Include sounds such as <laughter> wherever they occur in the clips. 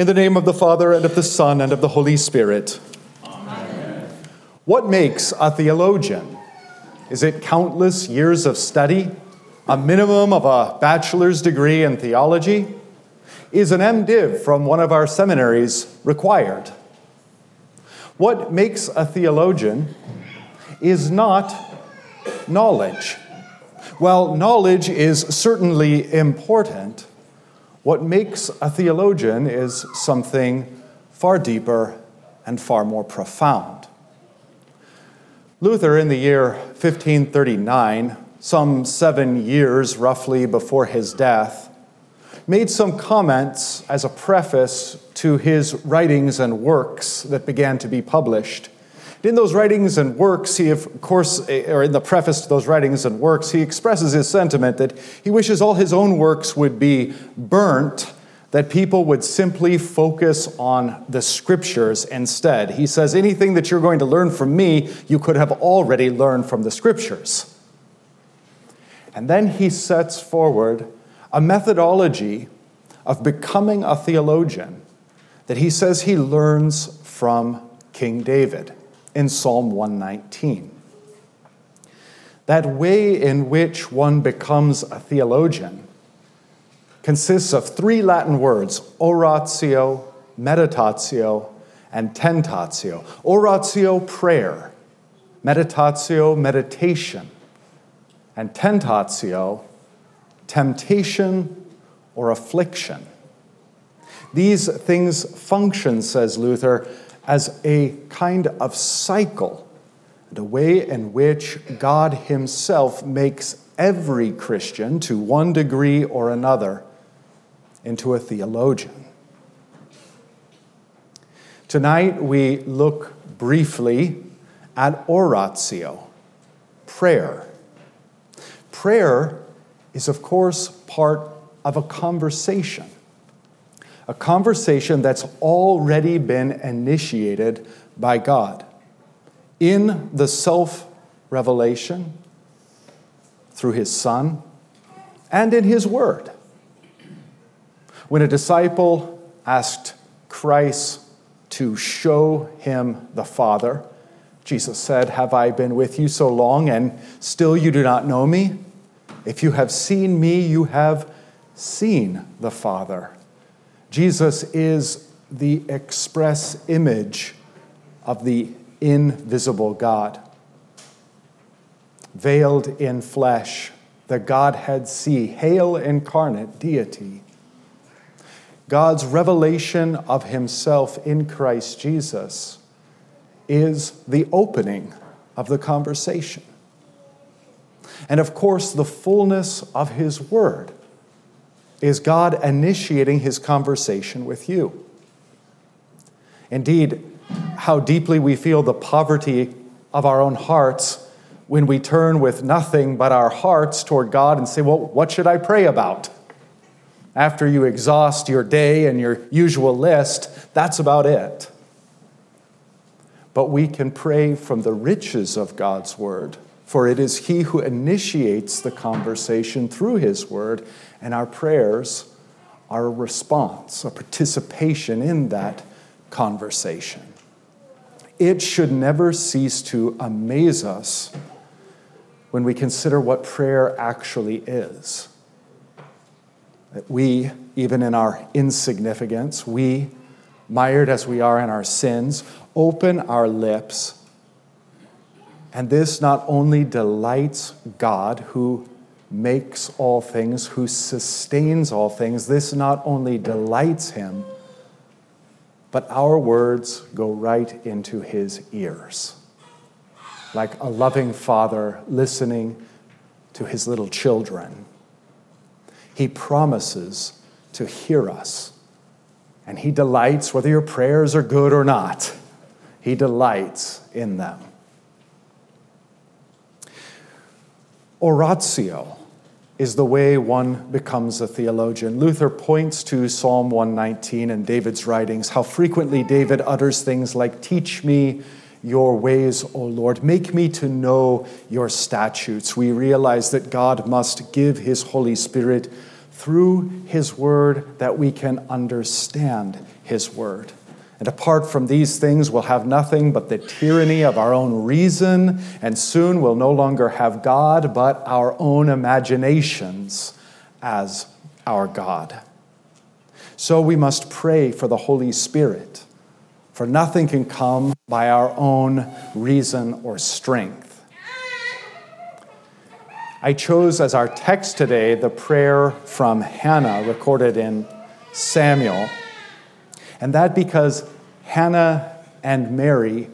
In the name of the Father, and of the Son, and of the Holy Spirit. Amen. What makes a theologian? Is it countless years of study? A minimum of a bachelor's degree in theology? Is an MDiv from one of our seminaries required? What makes a theologian is not knowledge. While knowledge is certainly important, what makes a theologian is something far deeper and far more profound. Luther, in the year 1539, some seven years roughly before his death, made some comments as a preface to his writings and works that began to be published. In those writings and works, he, of course, eh, or in the preface to those writings and works, he expresses his sentiment that he wishes all his own works would be burnt, that people would simply focus on the scriptures instead. He says, anything that you're going to learn from me, you could have already learned from the scriptures. And then he sets forward a methodology of becoming a theologian that he says he learns from King David in Psalm 119. That way in which one becomes a theologian consists of three Latin words oratio, meditatio, and tentatio. Oratio, prayer, meditatio, meditation, and tentatio, temptation or affliction. These things function, says Luther, as a kind of cycle, and a way in which God Himself makes every Christian, to one degree or another, into a theologian. Tonight we look briefly at oratio, prayer. Prayer is, of course, part of a conversation a conversation that's already been initiated by God in the self revelation through his Son and in his Word. When a disciple asked Christ to show him the Father, Jesus said, Have I been with you so long and still you do not know me? If you have seen me, you have seen the Father. Jesus is the express image of the invisible God. Veiled in flesh, the Godhead see, hail incarnate deity. God's revelation of himself in Christ Jesus is the opening of the conversation. And of course, the fullness of his word is God initiating his conversation with you. Indeed, how deeply we feel the poverty of our own hearts when we turn with nothing but our hearts toward God and say, Well, what should I pray about? After you exhaust your day and your usual list, that's about it. But we can pray from the riches of God's word, for it is He who initiates the conversation through His word, and our prayers are a response, a participation in that conversation. It should never cease to amaze us when we consider what prayer actually is. That we, even in our insignificance, we, mired as we are in our sins, open our lips. And this not only delights God, who makes all things, who sustains all things, this not only delights him, but our words go right into his ears. Like a loving father listening to his little children. He promises to hear us, and he delights whether your prayers are good or not. He delights in them. Oratio is the way one becomes a theologian. Luther points to Psalm 119 and David's writings, how frequently David utters things like, Teach me your ways, O Lord. Make me to know your statutes. We realize that God must give his Holy Spirit through his word that we can understand his word. And apart from these things, we'll have nothing but the tyranny of our own reason, and soon we'll no longer have God, but our own imaginations as our God. So we must pray for the Holy Spirit, for nothing can come by our own reason or strength. I chose as our text today the prayer from Hannah recorded in Samuel. And that because Hannah and Mary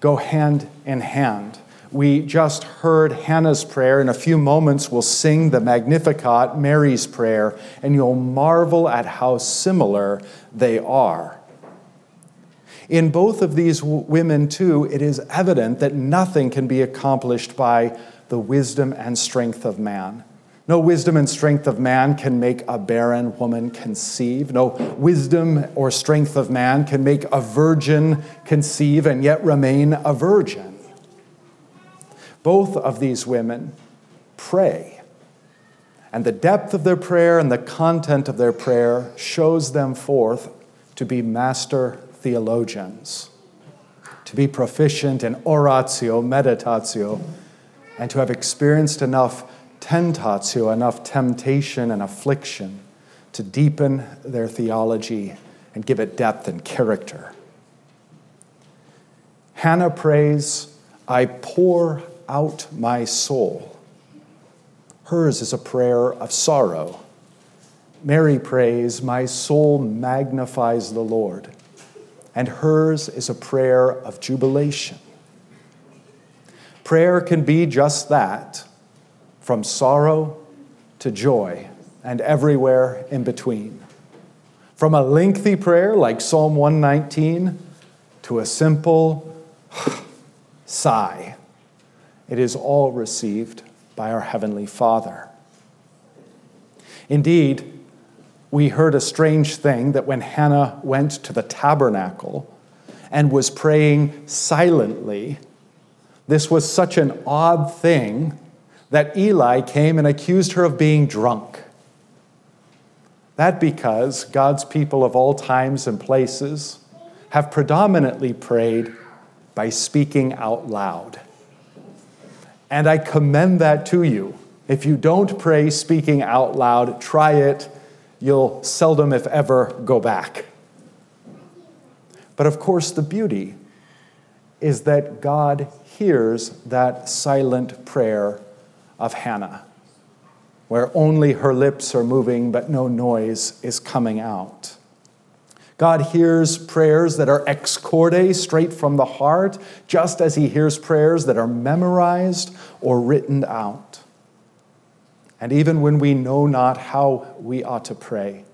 go hand in hand. We just heard Hannah's prayer. In a few moments, we'll sing the Magnificat, Mary's prayer, and you'll marvel at how similar they are. In both of these women, too, it is evident that nothing can be accomplished by the wisdom and strength of man. No wisdom and strength of man can make a barren woman conceive. No wisdom or strength of man can make a virgin conceive and yet remain a virgin. Both of these women pray. And the depth of their prayer and the content of their prayer shows them forth to be master theologians, to be proficient in oratio, meditatio, and to have experienced enough tentatio, enough temptation and affliction to deepen their theology and give it depth and character. Hannah prays, I pour out my soul. Hers is a prayer of sorrow. Mary prays, My soul magnifies the Lord. And hers is a prayer of jubilation. Prayer can be just that from sorrow to joy and everywhere in between. From a lengthy prayer like Psalm 119 to a simple <sighs> sigh, it is all received by our Heavenly Father. Indeed, we heard a strange thing that when Hannah went to the tabernacle and was praying silently, this was such an odd thing that Eli came and accused her of being drunk. That because God's people of all times and places have predominantly prayed by speaking out loud. And I commend that to you. If you don't pray speaking out loud, try it. You'll seldom, if ever, go back. But of course, the beauty is that God hears that silent prayer of Hannah, where only her lips are moving but no noise is coming out. God hears prayers that are ex corde, straight from the heart, just as He hears prayers that are memorized or written out. And even when we know not how we ought to pray,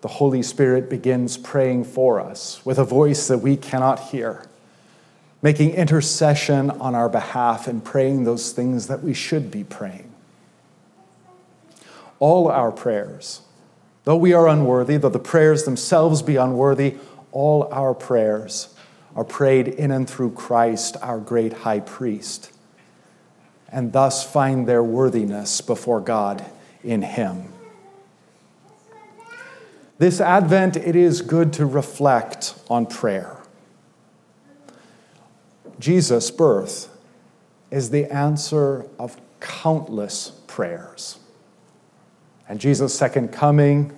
the Holy Spirit begins praying for us with a voice that we cannot hear making intercession on our behalf and praying those things that we should be praying. All our prayers, though we are unworthy, though the prayers themselves be unworthy, all our prayers are prayed in and through Christ, our great high priest, and thus find their worthiness before God in Him. This Advent, it is good to reflect on prayer. Jesus' birth is the answer of countless prayers. And Jesus' second coming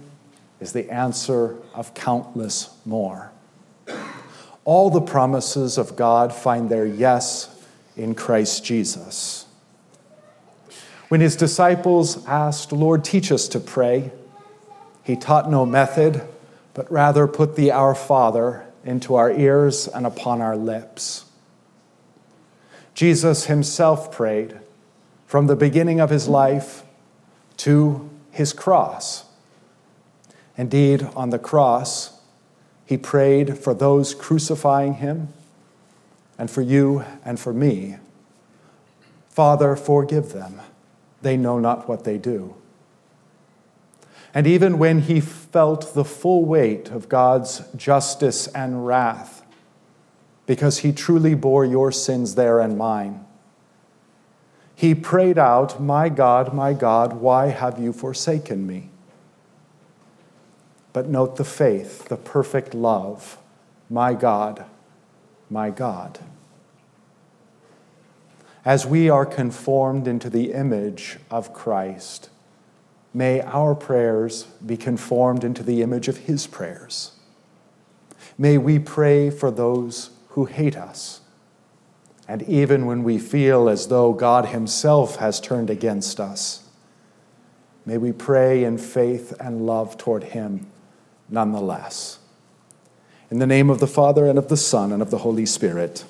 is the answer of countless more. All the promises of God find their yes in Christ Jesus. When his disciples asked, Lord, teach us to pray, he taught no method, but rather put the Our Father into our ears and upon our lips. Jesus himself prayed from the beginning of his life to his cross. Indeed, on the cross, he prayed for those crucifying him and for you and for me. Father, forgive them. They know not what they do. And even when he felt the full weight of God's justice and wrath, because he truly bore your sins there and mine. He prayed out, My God, my God, why have you forsaken me? but note the faith, the perfect love. My God, my God. As we are conformed into the image of Christ, may our prayers be conformed into the image of his prayers. May we pray for those who hate us. And even when we feel as though God himself has turned against us, may we pray in faith and love toward him nonetheless. In the name of the Father, and of the Son, and of the Holy Spirit.